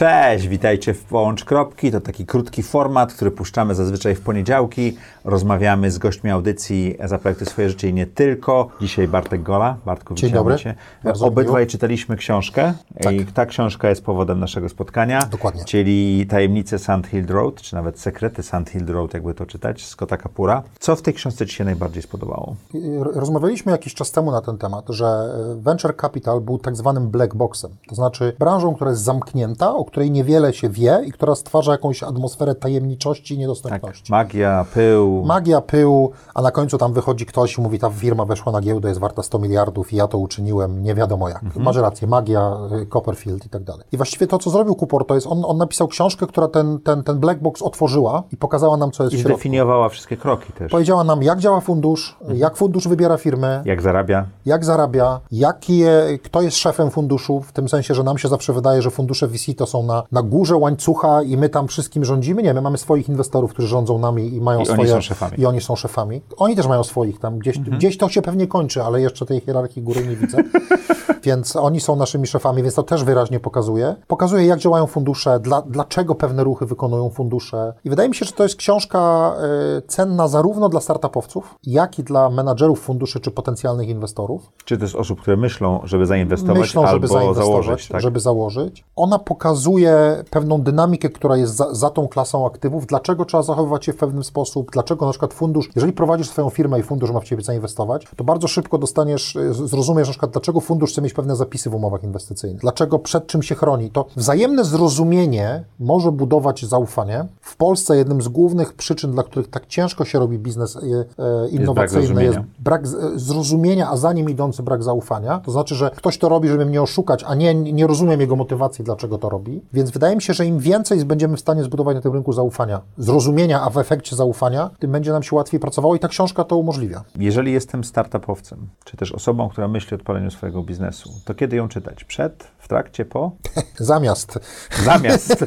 Cześć, witajcie w Połącz Kropki. To taki krótki format, który puszczamy zazwyczaj w poniedziałki. Rozmawiamy z gośćmi audycji Zaprojektuj swoje życie i nie tylko. Dzisiaj Bartek Gola. Bartku, Dzień dobry. Cię. Bardzo Obydwaj miło. czytaliśmy książkę i ta książka jest powodem naszego spotkania. Dokładnie. Czyli Tajemnice Sand Hill Road, czy nawet Sekrety Sand Hill Road, jakby to czytać, Scotta Kapura. Co w tej książce Ci się najbardziej spodobało? R- Rozmawialiśmy jakiś czas temu na ten temat, że e, venture capital był tak zwanym black boxem, to znaczy branżą, która jest zamknięta, której niewiele się wie i która stwarza jakąś atmosferę tajemniczości i Tak, niedostępności. magia, pył. Magia, pył, a na końcu tam wychodzi ktoś i mówi, ta firma weszła na giełdę, jest warta 100 miliardów i ja to uczyniłem, nie wiadomo jak. Mhm. Masz rację, magia, y, Copperfield i tak dalej. I właściwie to, co zrobił Kupor, to jest, on, on napisał książkę, która ten, ten, ten black box otworzyła i pokazała nam, co jest I w środku. zdefiniowała wszystkie kroki też. Powiedziała nam, jak działa fundusz, jak fundusz wybiera firmę, Jak zarabia. jak zarabia, jakie, kto jest szefem funduszu, w tym sensie, że nam się zawsze wydaje, że fundusze VC to są na, na górze łańcucha i my tam wszystkim rządzimy. Nie, my mamy swoich inwestorów, którzy rządzą nami i mają I oni swoje... są szefami. Mhm. I oni są szefami. Oni też mają swoich tam. Gdzieś, gdzieś to się pewnie kończy, ale jeszcze tej hierarchii góry nie widzę. Więc oni są naszymi szefami, więc to też wyraźnie pokazuje. Pokazuje, jak działają fundusze, dla, dlaczego pewne ruchy wykonują fundusze. I wydaje mi się, że to jest książka y, cenna zarówno dla startupowców, jak i dla menadżerów funduszy czy potencjalnych inwestorów. Czy też osób, które myślą, żeby zainwestować Myślą, albo żeby zainwestować, założyć. Tak? żeby założyć. Ona pokazuje pewną dynamikę, która jest za, za tą klasą aktywów, dlaczego trzeba zachowywać się w pewnym sposób, dlaczego na przykład fundusz, jeżeli prowadzisz swoją firmę i fundusz ma w Ciebie zainwestować, to bardzo szybko dostaniesz, y, zrozumiesz na przykład, dlaczego fundusz chce mieć pewne zapisy w umowach inwestycyjnych, dlaczego przed czym się chroni. To wzajemne zrozumienie może budować zaufanie. W Polsce jednym z głównych przyczyn, dla których tak ciężko się robi biznes y, y, innowacyjny jest brak z- zrozumienia, a za nim idący brak zaufania. To znaczy, że ktoś to robi, żeby mnie oszukać, a nie, nie rozumiem jego motywacji, dlaczego to robi. Więc wydaje mi się, że im więcej będziemy w stanie zbudować na tym rynku zaufania, zrozumienia, a w efekcie zaufania, tym będzie nam się łatwiej pracowało i ta książka to umożliwia. Jeżeli jestem startupowcem, czy też osobą, która myśli o odpaleniu swojego biznesu, to kiedy ją czytać? Przed, w trakcie, po? Zamiast. Zamiast.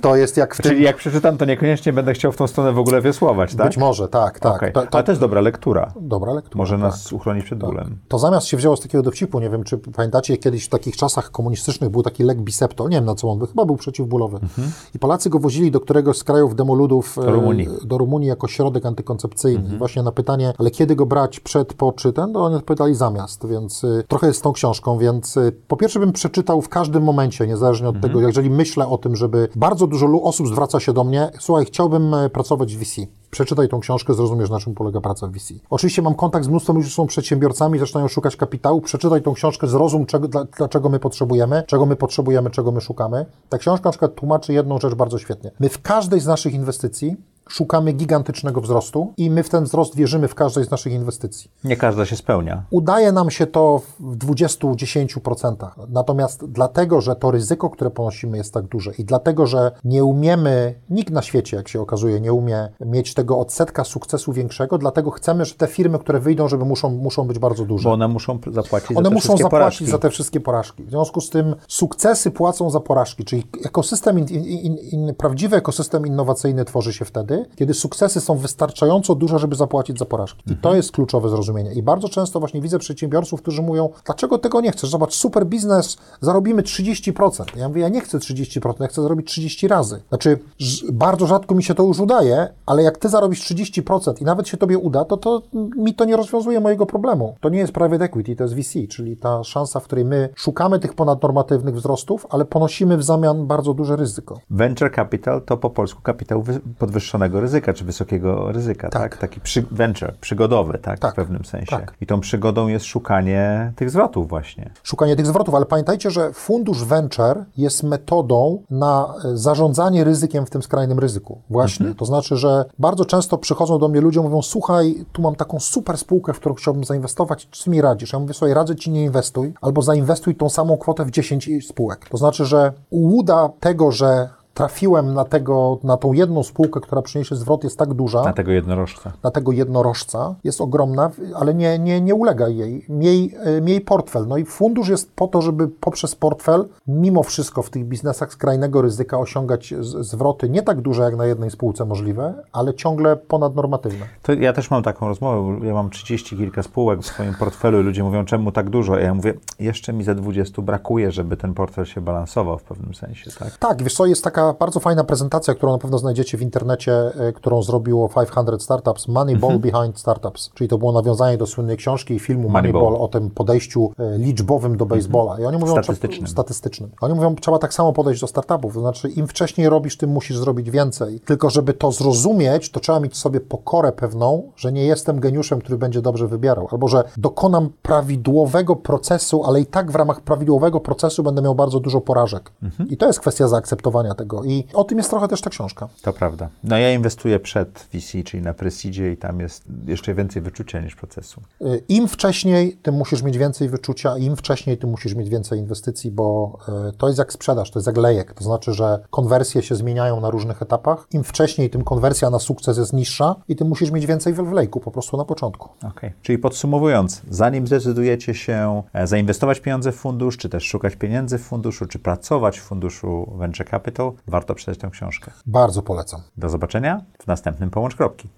To jest jak w tym... Czyli jak przeczytam, to niekoniecznie będę chciał w tą stronę w ogóle wiosłować, tak? Być może, tak, tak. Okej. To, to, Ale to jest dobra lektura. dobra lektura. Może tak. nas uchronić przed bólem. To zamiast się wzięło z takiego dowcipu, nie wiem, czy pamiętacie, kiedyś w takich czasach komunistycznych był taki lek Bisepto, nie wiem na co on był, chyba był przeciwbólowy. I Polacy go wozili do któregoś z krajów demoludów Do Rumunii. e, do Rumunii jako środek antykoncepcyjny. I właśnie na pytanie, ale kiedy go brać, przed, po czy ten, to oni odpowiadali zamiast, więc y, trochę jest z tą książką, więc y, po pierwsze bym przeczytał w każdym momencie, niezależnie od tego, jeżeli myślę o tym, żeby bardzo dużo osób zwraca się do mnie, słuchaj, chciałbym e, pracować w VC. Przeczytaj tą książkę, zrozumiesz, na czym polega praca w VC. Oczywiście mam kontakt z mnóstwem ludzi, którzy są przedsiębiorcami, zaczynają szukać kapitału. Przeczytaj tą książkę, zrozum, czego, dla, dlaczego my potrzebujemy, czego my potrzebujemy, czego my szukamy. Ta książka na przykład tłumaczy jedną rzecz bardzo świetnie. My w każdej z naszych inwestycji szukamy gigantycznego wzrostu i my w ten wzrost wierzymy w każdej z naszych inwestycji. Nie każda się spełnia. Udaje nam się to w 20-10%. Natomiast dlatego, że to ryzyko, które ponosimy jest tak duże i dlatego, że nie umiemy, nikt na świecie, jak się okazuje, nie umie mieć tego odsetka sukcesu większego, dlatego chcemy, że te firmy, które wyjdą, żeby muszą, muszą być bardzo duże. Bo one muszą zapłacić za One te muszą zapłacić porażki. za te wszystkie porażki. W związku z tym sukcesy płacą za porażki, czyli ekosystem, in, in, in, prawdziwy ekosystem innowacyjny tworzy się wtedy, kiedy sukcesy są wystarczająco duże, żeby zapłacić za porażki. I to jest kluczowe zrozumienie. I bardzo często właśnie widzę przedsiębiorców, którzy mówią, dlaczego tego nie chcesz? Zobacz, super biznes, zarobimy 30%. Ja mówię, ja nie chcę 30%, ja chcę zarobić 30 razy. Znaczy, bardzo rzadko mi się to już udaje, ale jak ty zarobisz 30% i nawet się tobie uda, to, to mi to nie rozwiązuje mojego problemu. To nie jest private equity, to jest VC, czyli ta szansa, w której my szukamy tych ponadnormatywnych wzrostów, ale ponosimy w zamian bardzo duże ryzyko. Venture capital to po polsku kapitał wy- podwyższonego ryzyka, czy wysokiego ryzyka, tak? Tak. Taki przy, venture, przygodowy, tak? Tak, W pewnym sensie. tak. I tą przygodą jest szukanie tych zwrotów właśnie. Szukanie tych zwrotów, ale pamiętajcie, że fundusz venture jest metodą na e, zarządzanie ryzykiem w tym skrajnym ryzyku. Właśnie. To znaczy, że bardzo często przychodzą do mnie ludzie, mówią, słuchaj, tu mam taką super spółkę, w którą chciałbym zainwestować, czy mi radzisz? Ja mówię, słuchaj, radzę ci nie inwestuj, albo zainwestuj tą samą kwotę w 10 spółek. To znaczy, że ułuda tego, że trafiłem na, tego, na tą jedną spółkę, która przyniesie zwrot, jest tak duża, Na tego jednorożca. na tego jednorożca, jest ogromna, ale nie, nie, nie ulega jej. Miej, e, miej portfel. No i fundusz jest po to, żeby poprzez portfel, mimo wszystko w tych biznesach skrajnego ryzyka osiągać zwroty nie tak duże jak na jednej spółce możliwe, ale ciągle ponadnormatywne. To ja też mam taką rozmowę. Ja mam 30 kilka spółek w swoim portfelu i ludzie mówią, czemu tak dużo? Ja mówię, jeszcze mi ze 20 brakuje, żeby ten portfel się balansował w pewnym sensie, tak? Tak, wiesz co, jest taka bardzo fajna prezentacja, którą na pewno znajdziecie w internecie, e, którą zrobiło 500 Startups, Moneyball Behind Startups, czyli to było nawiązanie do słynnej książki i filmu Moneyball, Moneyball. o tym podejściu e, liczbowym do baseballa. I oni mówią, Statystycznym. Statystycznym. Oni mówią, trzeba tak samo podejść do startupów, to znaczy im wcześniej robisz, tym musisz zrobić więcej. Tylko żeby to zrozumieć, to trzeba mieć sobie pokorę pewną, że nie jestem geniuszem, który będzie dobrze wybierał, albo że dokonam prawidłowego procesu, ale i tak w ramach prawidłowego procesu będę miał bardzo dużo porażek. I to jest kwestia zaakceptowania tego. I o tym jest trochę też ta książka. To prawda. No ja inwestuję przed VC, czyli na Presidzie i tam jest jeszcze więcej wyczucia niż procesu. Y, Im wcześniej, tym musisz mieć więcej wyczucia, im wcześniej, tym musisz mieć więcej inwestycji, bo y, to jest jak sprzedaż, to jest jak lejek. To znaczy, że konwersje się zmieniają na różnych etapach. Im wcześniej, tym konwersja na sukces jest niższa i tym musisz mieć więcej w lejku po prostu na początku. Okej. Czyli podsumowując, zanim zdecydujecie się e, zainwestować pieniądze w fundusz, czy też szukać pieniędzy w funduszu, czy pracować w funduszu Venture Capital, warto przeczytać tę książkę. Bardzo polecam. Do zobaczenia w następnym Połącz Kropki.